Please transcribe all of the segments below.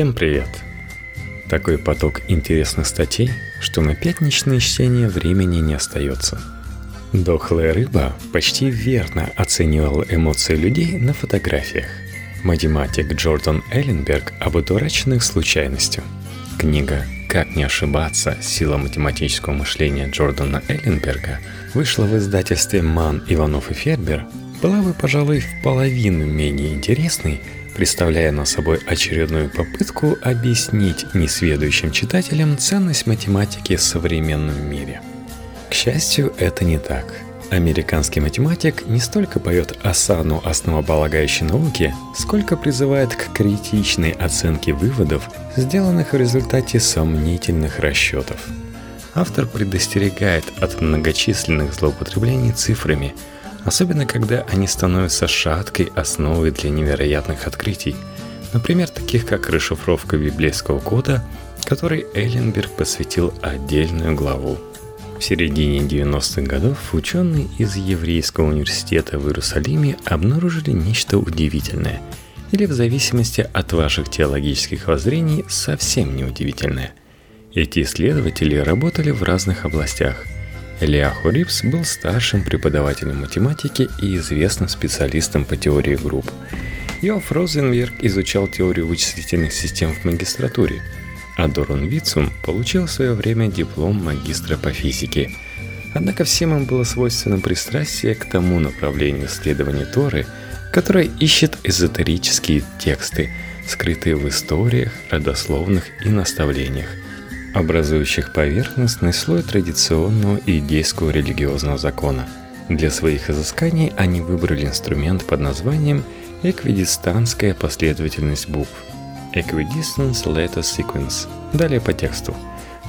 Всем привет! Такой поток интересных статей, что на пятничное чтение времени не остается. Дохлая рыба почти верно оценивал эмоции людей на фотографиях. Математик Джордан Элленберг об одураченных случайностью. Книга «Как не ошибаться. Сила математического мышления Джордана Элленберга» вышла в издательстве «Ман, Иванов и Фербер», была бы, пожалуй, в половину менее интересной, представляя на собой очередную попытку объяснить несведущим читателям ценность математики в современном мире. К счастью, это не так. Американский математик не столько поет осану основополагающей науки, сколько призывает к критичной оценке выводов, сделанных в результате сомнительных расчетов. Автор предостерегает от многочисленных злоупотреблений цифрами – особенно когда они становятся шаткой основой для невероятных открытий, например, таких как расшифровка библейского кода, которой Элленберг посвятил отдельную главу. В середине 90-х годов ученые из Еврейского университета в Иерусалиме обнаружили нечто удивительное, или в зависимости от ваших теологических воззрений совсем неудивительное. Эти исследователи работали в разных областях – Ильяху Рипс был старшим преподавателем математики и известным специалистом по теории групп. Йоф Розенберг изучал теорию вычислительных систем в магистратуре, а Дорон Вицум получил в свое время диплом магистра по физике. Однако всем им было свойственно пристрастие к тому направлению исследования Торы, которое ищет эзотерические тексты, скрытые в историях, родословных и наставлениях – образующих поверхностный слой традиционного иудейского религиозного закона. Для своих изысканий они выбрали инструмент под названием эквидистанская последовательность букв Equidistance Letter Sequence. Далее по тексту.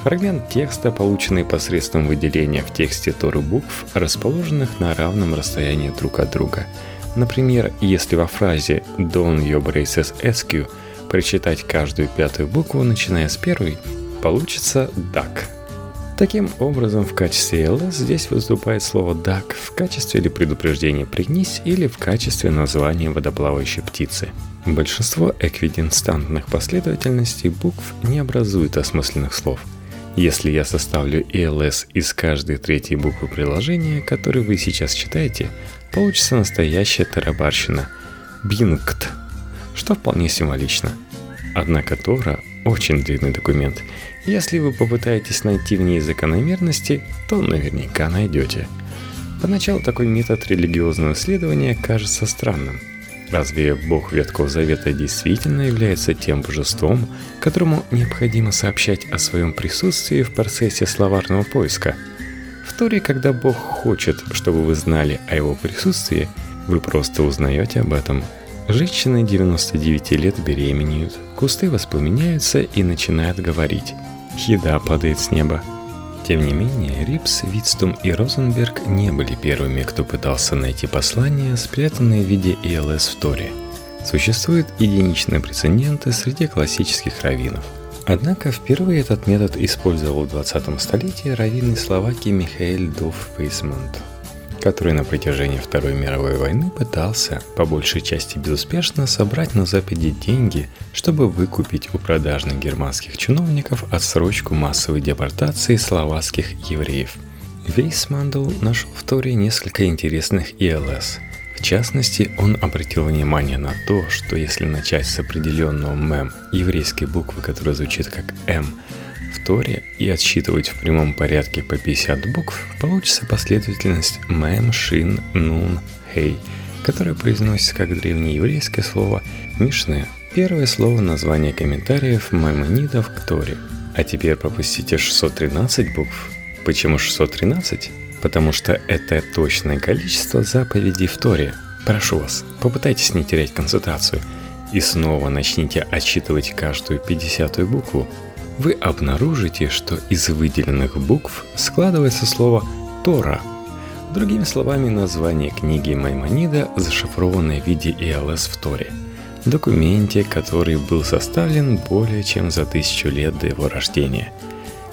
Фрагмент текста, полученный посредством выделения в тексте Торы букв, расположенных на равном расстоянии друг от друга. Например, если во фразе «Don your braces SQ» прочитать каждую пятую букву, начиная с первой, получится duck. Таким образом, в качестве ls здесь выступает слово duck в качестве или предупреждения «пригнись» или в качестве названия водоплавающей птицы. Большинство эквидинстантных последовательностей букв не образуют осмысленных слов. Если я составлю ELS из каждой третьей буквы приложения, которое вы сейчас читаете, получится настоящая тарабарщина – бингт, что вполне символично. Однако Тора очень длинный документ. Если вы попытаетесь найти в ней закономерности, то наверняка найдете. Поначалу такой метод религиозного исследования кажется странным. Разве Бог Ветхого Завета действительно является тем божеством, которому необходимо сообщать о своем присутствии в процессе словарного поиска? В Торе, когда Бог хочет, чтобы вы знали о его присутствии, вы просто узнаете об этом Женщины 99 лет беременеют, кусты воспламеняются и начинают говорить. Еда падает с неба. Тем не менее, Рипс, Витстум и Розенберг не были первыми, кто пытался найти послания, спрятанные в виде ИЛС в Торе. Существуют единичные прецеденты среди классических раввинов. Однако впервые этот метод использовал в 20 столетии раввин Словакии Михаил Дуф Вейсмонт который на протяжении Второй мировой войны пытался, по большей части безуспешно, собрать на Западе деньги, чтобы выкупить у продажных германских чиновников отсрочку массовой депортации словацких евреев. Вейсмандл нашел в Торе несколько интересных ИЛС. В частности, он обратил внимание на то, что если начать с определенного мэм еврейской буквы, которая звучит как «М», в Торе и отсчитывать в прямом порядке по 50 букв, получится последовательность мэм, шин, нун, хей, которая произносится как древнееврейское слово мишне, первое слово названия комментариев маймонидов к Торе. А теперь пропустите 613 букв. Почему 613? Потому что это точное количество заповедей в Торе. Прошу вас, попытайтесь не терять концентрацию и снова начните отсчитывать каждую 50 букву, вы обнаружите, что из выделенных букв складывается слово «Тора». Другими словами, название книги Маймонида, зашифрованное в виде ИЛС в Торе, документе, который был составлен более чем за тысячу лет до его рождения.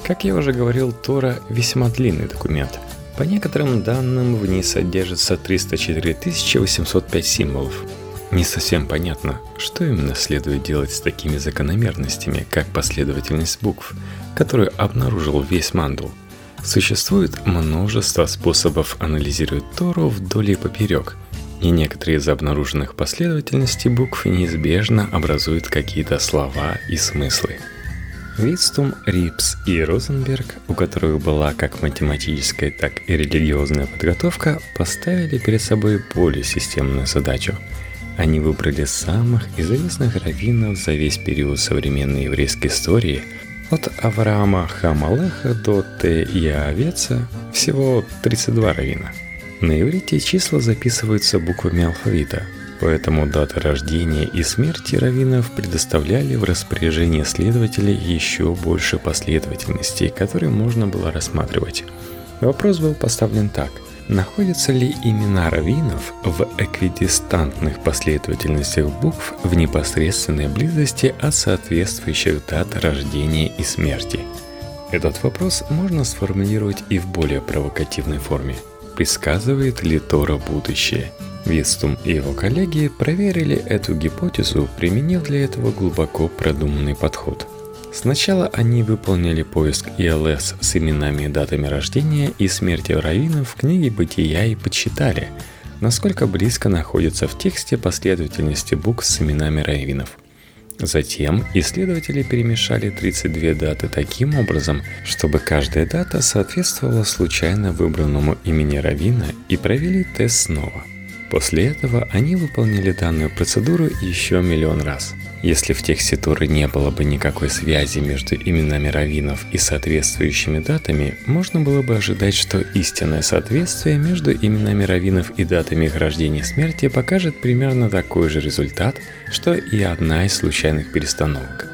Как я уже говорил, Тора – весьма длинный документ. По некоторым данным, в ней содержится 304 805 символов. Не совсем понятно, что именно следует делать с такими закономерностями, как последовательность букв, которую обнаружил весь Мандл. Существует множество способов анализировать Тору вдоль и поперек, и некоторые из обнаруженных последовательностей букв неизбежно образуют какие-то слова и смыслы. Витстум, Рипс и Розенберг, у которых была как математическая, так и религиозная подготовка, поставили перед собой более системную задачу. Они выбрали самых известных раввинов за весь период современной еврейской истории, от Авраама Хамалеха до Т. Иавеца, всего 32 раввина. На иврите числа записываются буквами алфавита – Поэтому даты рождения и смерти раввинов предоставляли в распоряжение следователей еще больше последовательностей, которые можно было рассматривать. Вопрос был поставлен так. Находятся ли имена раввинов в эквидистантных последовательностях букв в непосредственной близости от соответствующих дат рождения и смерти? Этот вопрос можно сформулировать и в более провокативной форме. Предсказывает ли Тора будущее – Вестум и его коллеги проверили эту гипотезу, применив для этого глубоко продуманный подход. Сначала они выполнили поиск ИЛС с именами и датами рождения и смерти раввинов в книге «Бытия» и подсчитали, насколько близко находятся в тексте последовательности букв с именами раввинов. Затем исследователи перемешали 32 даты таким образом, чтобы каждая дата соответствовала случайно выбранному имени раввина и провели тест снова – После этого они выполнили данную процедуру еще миллион раз. Если в тексте Торы не было бы никакой связи между именами раввинов и соответствующими датами, можно было бы ожидать, что истинное соответствие между именами раввинов и датами их рождения и смерти покажет примерно такой же результат, что и одна из случайных перестановок.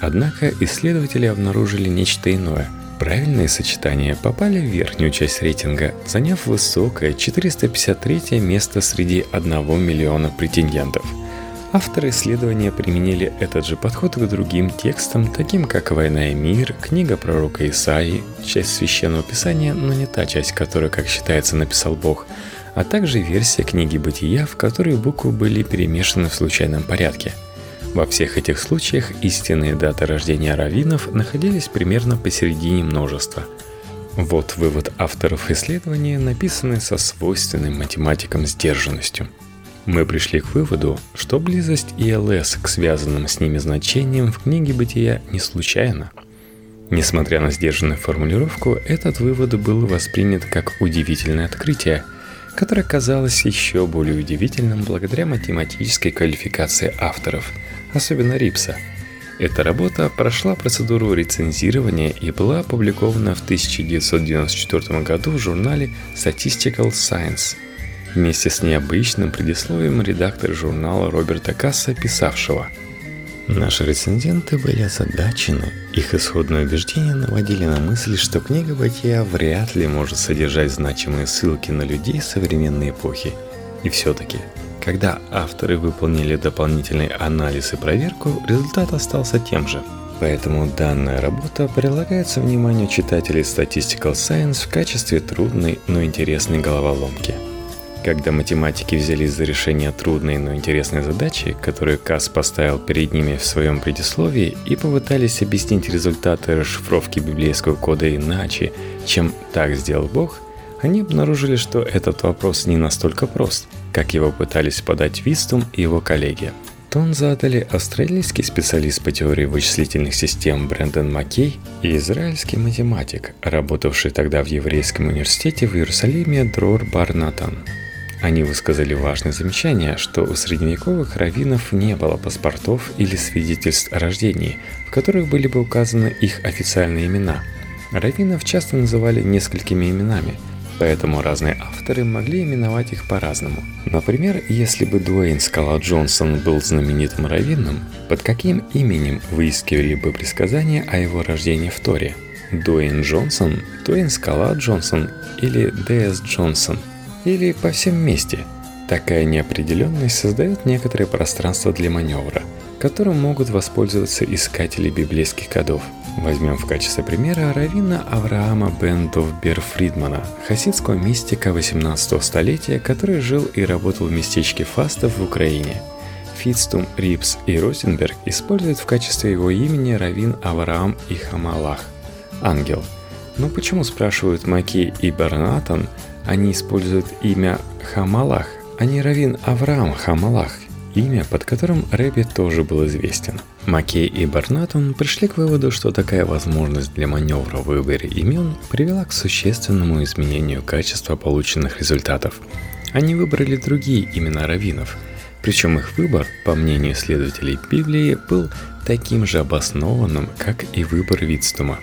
Однако исследователи обнаружили нечто иное – Правильные сочетания попали в верхнюю часть рейтинга, заняв высокое 453 место среди 1 миллиона претендентов. Авторы исследования применили этот же подход к другим текстам, таким как «Война и мир», книга пророка Исаии, часть священного писания, но не та часть, которую, как считается, написал Бог, а также версия книги «Бытия», в которой буквы были перемешаны в случайном порядке – во всех этих случаях истинные даты рождения раввинов находились примерно посередине множества. Вот вывод авторов исследования, написанный со свойственной математикам сдержанностью. Мы пришли к выводу, что близость ИЛС к связанным с ними значениям в книге «Бытия» не случайна. Несмотря на сдержанную формулировку, этот вывод был воспринят как удивительное открытие, которое казалось еще более удивительным благодаря математической квалификации авторов – особенно Рипса. Эта работа прошла процедуру рецензирования и была опубликована в 1994 году в журнале Statistical Science. Вместе с необычным предисловием редактора журнала Роберта Касса, писавшего Наши рецензенты были озадачены. Их исходные убеждения наводили на мысль, что книга Бытия вряд ли может содержать значимые ссылки на людей современной эпохи. И все-таки когда авторы выполнили дополнительный анализ и проверку, результат остался тем же. Поэтому данная работа прилагается вниманию читателей Statistical Science в качестве трудной, но интересной головоломки. Когда математики взялись за решение трудной, но интересной задачи, которую Касс поставил перед ними в своем предисловии, и попытались объяснить результаты расшифровки библейского кода иначе, чем так сделал Бог – они обнаружили, что этот вопрос не настолько прост, как его пытались подать Вистум и его коллеги. Тон задали австралийский специалист по теории вычислительных систем Брэндон Маккей и израильский математик, работавший тогда в Еврейском университете в Иерусалиме Дрор Барнатан. Они высказали важное замечание, что у средневековых раввинов не было паспортов или свидетельств о рождении, в которых были бы указаны их официальные имена. Раввинов часто называли несколькими именами – поэтому разные авторы могли именовать их по-разному. Например, если бы Дуэйн Скала Джонсон был знаменитым раввином, под каким именем выискивали бы предсказания о его рождении в Торе? Дуэйн Джонсон, Дуэйн Скала Джонсон или Д.С. Джонсон? Или по всем вместе? Такая неопределенность создает некоторое пространство для маневра, которым могут воспользоваться искатели библейских кодов – Возьмем в качестве примера равина Авраама Бендовбер Фридмана, хасидского мистика 18 столетия, который жил и работал в местечке Фастов в Украине. Фитстум, Рипс и Розенберг используют в качестве его имени Равин Авраам и Хамалах – ангел. Но почему, спрашивают Маки и Барнатон, они используют имя Хамалах, а не Равин Авраам Хамалах, имя, под которым Рэби тоже был известен. Маккей и Барнатон пришли к выводу, что такая возможность для маневра в выборе имен привела к существенному изменению качества полученных результатов. Они выбрали другие имена раввинов – причем их выбор, по мнению исследователей Библии, был таким же обоснованным, как и выбор Витстума.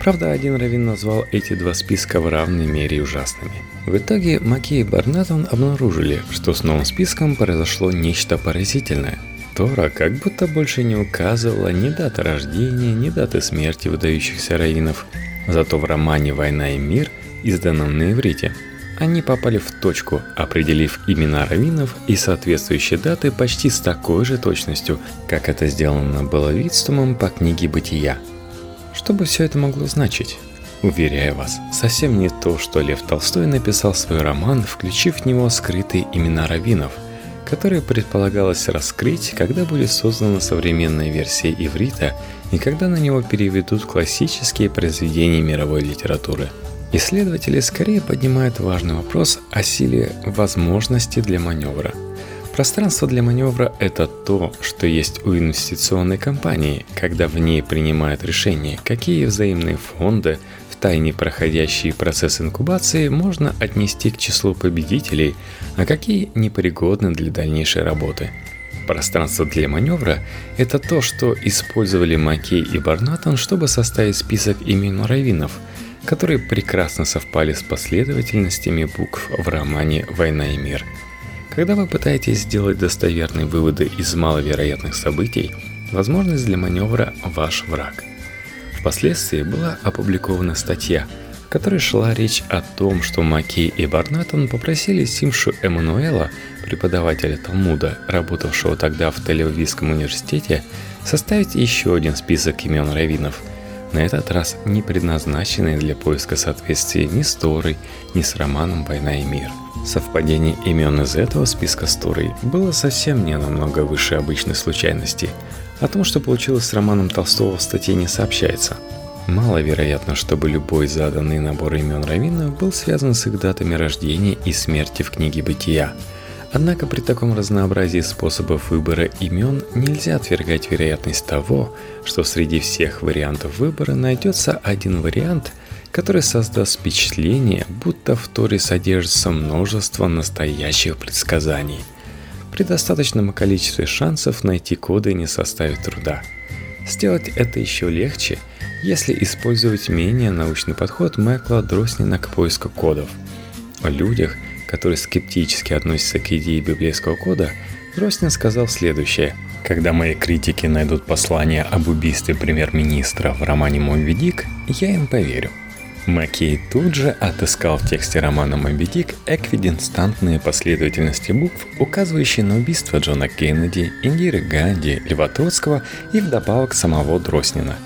Правда, один раввин назвал эти два списка в равной мере ужасными. В итоге Маки и Барнатон обнаружили, что с новым списком произошло нечто поразительное. Тора как будто больше не указывала ни даты рождения, ни даты смерти выдающихся раввинов. Зато в романе «Война и мир», изданном на иврите, они попали в точку, определив имена раввинов и соответствующие даты почти с такой же точностью, как это сделано было Витстумом по книге «Бытия». Что бы все это могло значить? Уверяю вас, совсем не то, что Лев Толстой написал свой роман, включив в него скрытые имена раввинов, которые предполагалось раскрыть, когда будет создана современная версия иврита и когда на него переведут классические произведения мировой литературы – Исследователи скорее поднимают важный вопрос о силе возможности для маневра. Пространство для маневра – это то, что есть у инвестиционной компании, когда в ней принимают решение, какие взаимные фонды, в тайне проходящие процесс инкубации, можно отнести к числу победителей, а какие непригодны для дальнейшей работы. Пространство для маневра – это то, что использовали Маккей и Барнатон, чтобы составить список имен раввинов – которые прекрасно совпали с последовательностями букв в романе «Война и мир». Когда вы пытаетесь сделать достоверные выводы из маловероятных событий, возможность для маневра – ваш враг. Впоследствии была опубликована статья, в которой шла речь о том, что Маккей и Барнатон попросили Симшу Эммануэла, преподавателя Талмуда, работавшего тогда в Тель-Авивском университете, составить еще один список имен раввинов – на этот раз не предназначенные для поиска соответствия ни с Торой, ни с романом «Война и мир». Совпадение имен из этого списка с было совсем не намного выше обычной случайности. О том, что получилось с романом Толстого в статье не сообщается. Маловероятно, чтобы любой заданный набор имен раввинов был связан с их датами рождения и смерти в книге «Бытия», Однако при таком разнообразии способов выбора имен нельзя отвергать вероятность того, что среди всех вариантов выбора найдется один вариант, который создаст впечатление, будто в Торе содержится множество настоящих предсказаний. При достаточном количестве шансов найти коды не составит труда. Сделать это еще легче, если использовать менее научный подход Майкла Дроснина к поиску кодов. О людях – который скептически относится к идее библейского кода, Роснин сказал следующее. «Когда мои критики найдут послание об убийстве премьер-министра в романе «Моби Дик», я им поверю». Маккей тут же отыскал в тексте романа «Моби Дик» эквиденстантные последовательности букв, указывающие на убийство Джона Кеннеди, Индиры Ганди, Льва Троцкого и вдобавок самого Дроснина.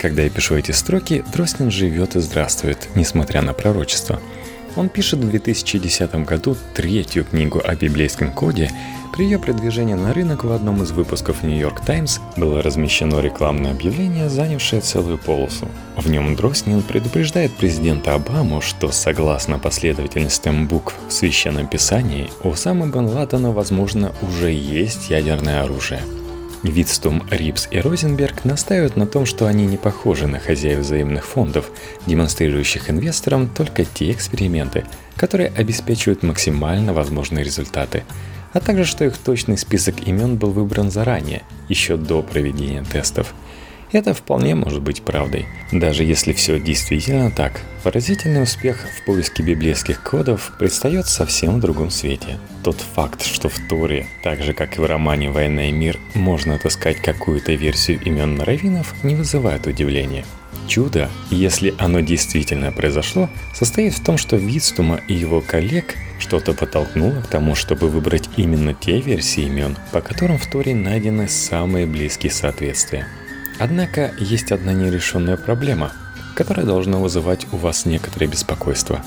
Когда я пишу эти строки, Дроснин живет и здравствует, несмотря на пророчество – он пишет в 2010 году третью книгу о библейском коде. При ее продвижении на рынок в одном из выпусков New York Times было размещено рекламное объявление, занявшее целую полосу. В нем Дроснин предупреждает президента Обаму, что согласно последовательностям букв в Священном Писании, у Сама Бен Ладена, возможно, уже есть ядерное оружие – Витстум, Рипс и Розенберг настаивают на том, что они не похожи на хозяев взаимных фондов, демонстрирующих инвесторам только те эксперименты, которые обеспечивают максимально возможные результаты, а также что их точный список имен был выбран заранее, еще до проведения тестов – это вполне может быть правдой. Даже если все действительно так, поразительный успех в поиске библейских кодов предстает совсем в другом свете. Тот факт, что в Торе, так же как и в романе «Война и мир», можно отыскать какую-то версию имен раввинов, не вызывает удивления. Чудо, если оно действительно произошло, состоит в том, что Витстума и его коллег что-то подтолкнуло к тому, чтобы выбрать именно те версии имен, по которым в Торе найдены самые близкие соответствия – Однако есть одна нерешенная проблема. которое должно вызывать у вас некоторое беспокойство.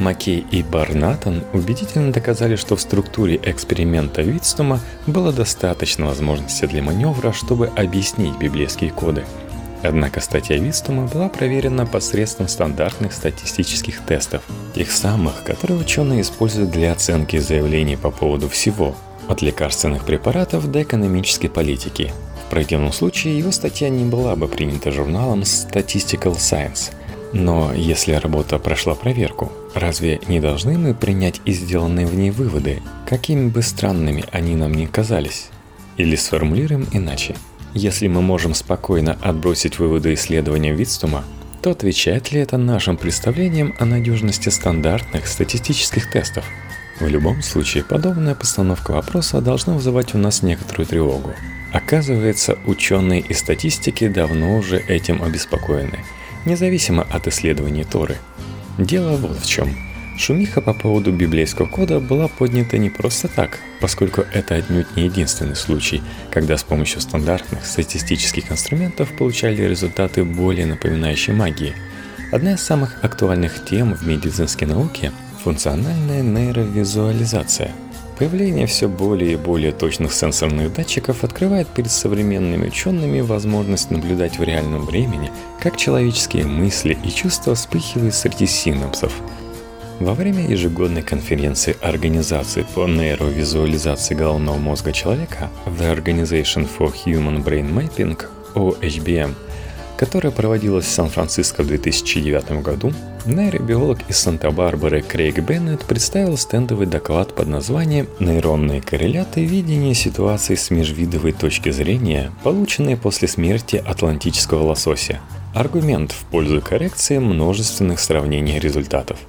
Маккей и Барнатон убедительно доказали, что в структуре эксперимента Витстума было достаточно возможности для маневра, чтобы объяснить библейские коды. Однако статья Вистума была проверена посредством стандартных статистических тестов, тех самых, которые ученые используют для оценки заявлений по поводу всего, от лекарственных препаратов до экономической политики. Противном случае его статья не была бы принята журналом Statistical Science. Но если работа прошла проверку, разве не должны мы принять и сделанные в ней выводы, какими бы странными они нам ни казались? Или сформулируем иначе – если мы можем спокойно отбросить выводы исследования Витстума, то отвечает ли это нашим представлениям о надежности стандартных статистических тестов? В любом случае, подобная постановка вопроса должна вызывать у нас некоторую тревогу. Оказывается, ученые и статистики давно уже этим обеспокоены, независимо от исследований Торы. Дело вот в чем – Шумиха по поводу библейского кода была поднята не просто так, поскольку это отнюдь не единственный случай, когда с помощью стандартных статистических инструментов получали результаты более напоминающие магии. Одна из самых актуальных тем в медицинской науке – функциональная нейровизуализация. Появление все более и более точных сенсорных датчиков открывает перед современными учеными возможность наблюдать в реальном времени, как человеческие мысли и чувства вспыхивают среди синапсов – во время ежегодной конференции Организации по нейровизуализации головного мозга человека The Organization for Human Brain Mapping, OHBM, которая проводилась в Сан-Франциско в 2009 году, нейробиолог из Санта-Барбары Крейг Беннет представил стендовый доклад под названием «Нейронные корреляты. Видение ситуации с межвидовой точки зрения, полученные после смерти атлантического лосося». Аргумент в пользу коррекции множественных сравнений результатов –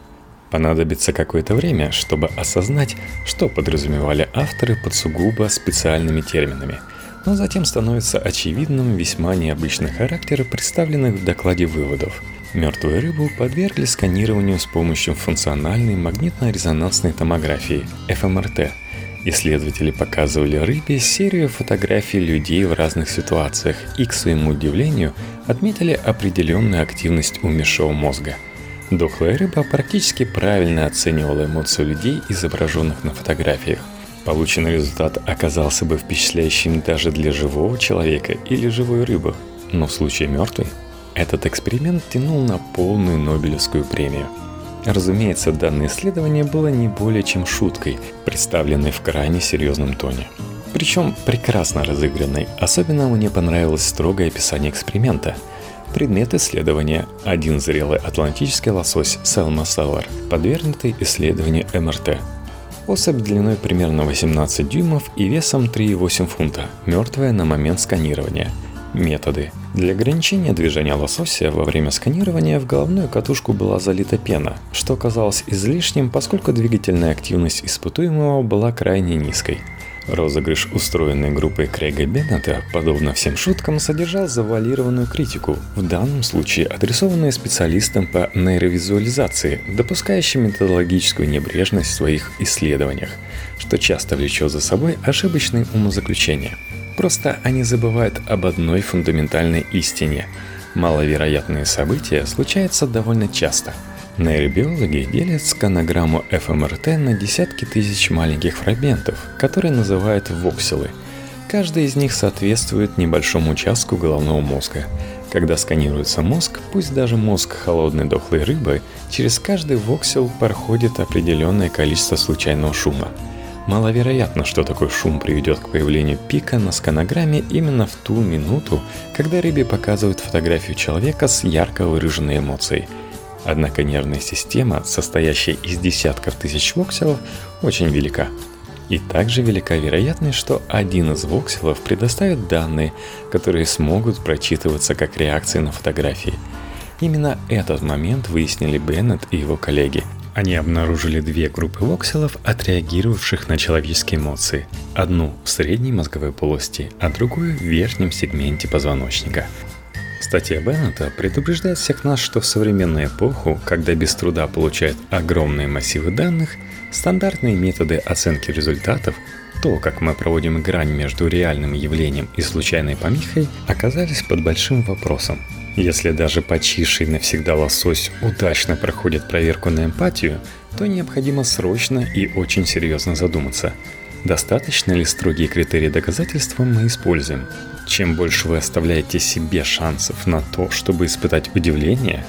Понадобится какое-то время, чтобы осознать, что подразумевали авторы под сугубо специальными терминами. Но затем становится очевидным весьма необычный характер представленных в докладе выводов. Мертвую рыбу подвергли сканированию с помощью функциональной магнитно-резонансной томографии ФМРТ. Исследователи показывали рыбе серию фотографий людей в разных ситуациях и, к своему удивлению, отметили определенную активность умершего мозга – Дохлая рыба практически правильно оценивала эмоции людей, изображенных на фотографиях. Полученный результат оказался бы впечатляющим даже для живого человека или живой рыбы, но в случае мертвой этот эксперимент тянул на полную Нобелевскую премию. Разумеется, данное исследование было не более чем шуткой, представленной в крайне серьезном тоне. Причем прекрасно разыгранной. Особенно мне понравилось строгое описание эксперимента – Предмет исследования – один зрелый атлантический лосось Селма Селлар, подвергнутый исследованию МРТ. Особь длиной примерно 18 дюймов и весом 3,8 фунта, мертвая на момент сканирования. Методы. Для ограничения движения лосося во время сканирования в головную катушку была залита пена, что казалось излишним, поскольку двигательная активность испытуемого была крайне низкой – Розыгрыш, устроенный группой Крейга Беннета, подобно всем шуткам, содержал завуалированную критику, в данном случае адресованную специалистам по нейровизуализации, допускающим методологическую небрежность в своих исследованиях, что часто влечет за собой ошибочные умозаключения. Просто они забывают об одной фундаментальной истине. Маловероятные события случаются довольно часто – Нейробиологи делят сканограмму ФМРТ на десятки тысяч маленьких фрагментов, которые называют вокселы. Каждый из них соответствует небольшому участку головного мозга. Когда сканируется мозг, пусть даже мозг холодной дохлой рыбы, через каждый воксел проходит определенное количество случайного шума. Маловероятно, что такой шум приведет к появлению пика на сканограмме именно в ту минуту, когда рыбе показывают фотографию человека с ярко выраженной эмоцией – Однако нервная система, состоящая из десятков тысяч вокселов, очень велика. И также велика вероятность, что один из вокселов предоставит данные, которые смогут прочитываться как реакции на фотографии. Именно этот момент выяснили Беннет и его коллеги. Они обнаружили две группы вокселов, отреагировавших на человеческие эмоции. Одну в средней мозговой полости, а другую в верхнем сегменте позвоночника. Статья Беннета предупреждает всех нас, что в современную эпоху, когда без труда получают огромные массивы данных, стандартные методы оценки результатов, то, как мы проводим грань между реальным явлением и случайной помехой, оказались под большим вопросом. Если даже почивший навсегда лосось удачно проходит проверку на эмпатию, то необходимо срочно и очень серьезно задуматься, достаточно ли строгие критерии доказательства мы используем. Чем больше вы оставляете себе шансов на то, чтобы испытать удивление,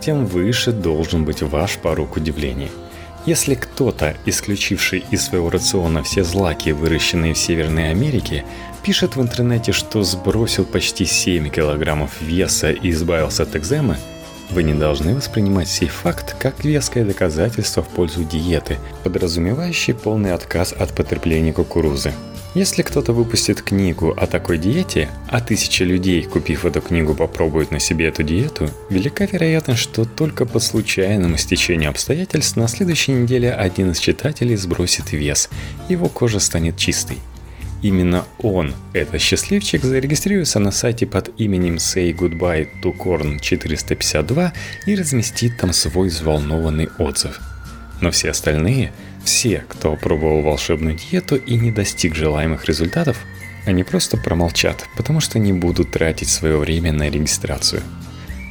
тем выше должен быть ваш порог удивления – если кто-то, исключивший из своего рациона все злаки, выращенные в Северной Америке, пишет в интернете, что сбросил почти 7 килограммов веса и избавился от экземы, вы не должны воспринимать сей факт как веское доказательство в пользу диеты, подразумевающей полный отказ от потребления кукурузы. Если кто-то выпустит книгу о такой диете, а тысяча людей, купив эту книгу, попробуют на себе эту диету, велика вероятность, что только по случайному стечению обстоятельств на следующей неделе один из читателей сбросит вес, его кожа станет чистой. Именно он, этот счастливчик, зарегистрируется на сайте под именем Say Goodbye to Corn 452 и разместит там свой взволнованный отзыв. Но все остальные – все, кто пробовал волшебную диету и не достиг желаемых результатов, они просто промолчат, потому что не будут тратить свое время на регистрацию.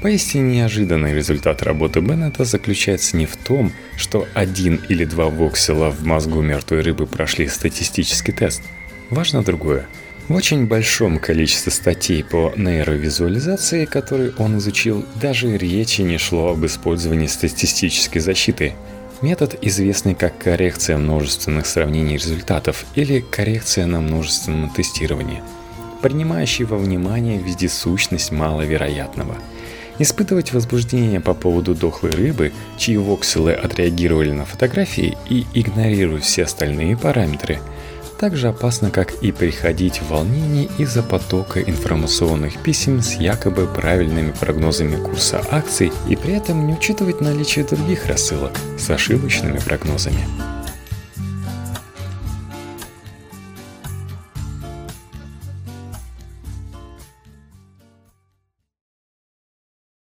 Поистине неожиданный результат работы Беннета заключается не в том, что один или два воксела в мозгу мертвой рыбы прошли статистический тест. Важно другое. В очень большом количестве статей по нейровизуализации, которые он изучил, даже речи не шло об использовании статистической защиты – Метод, известный как коррекция множественных сравнений результатов или коррекция на множественном тестировании, принимающий во внимание вездесущность маловероятного. Испытывать возбуждение по поводу дохлой рыбы, чьи вокселы отреагировали на фотографии и игнорировать все остальные параметры – так же опасно, как и приходить в волнение из-за потока информационных писем с якобы правильными прогнозами курса акций и при этом не учитывать наличие других рассылок с ошибочными прогнозами.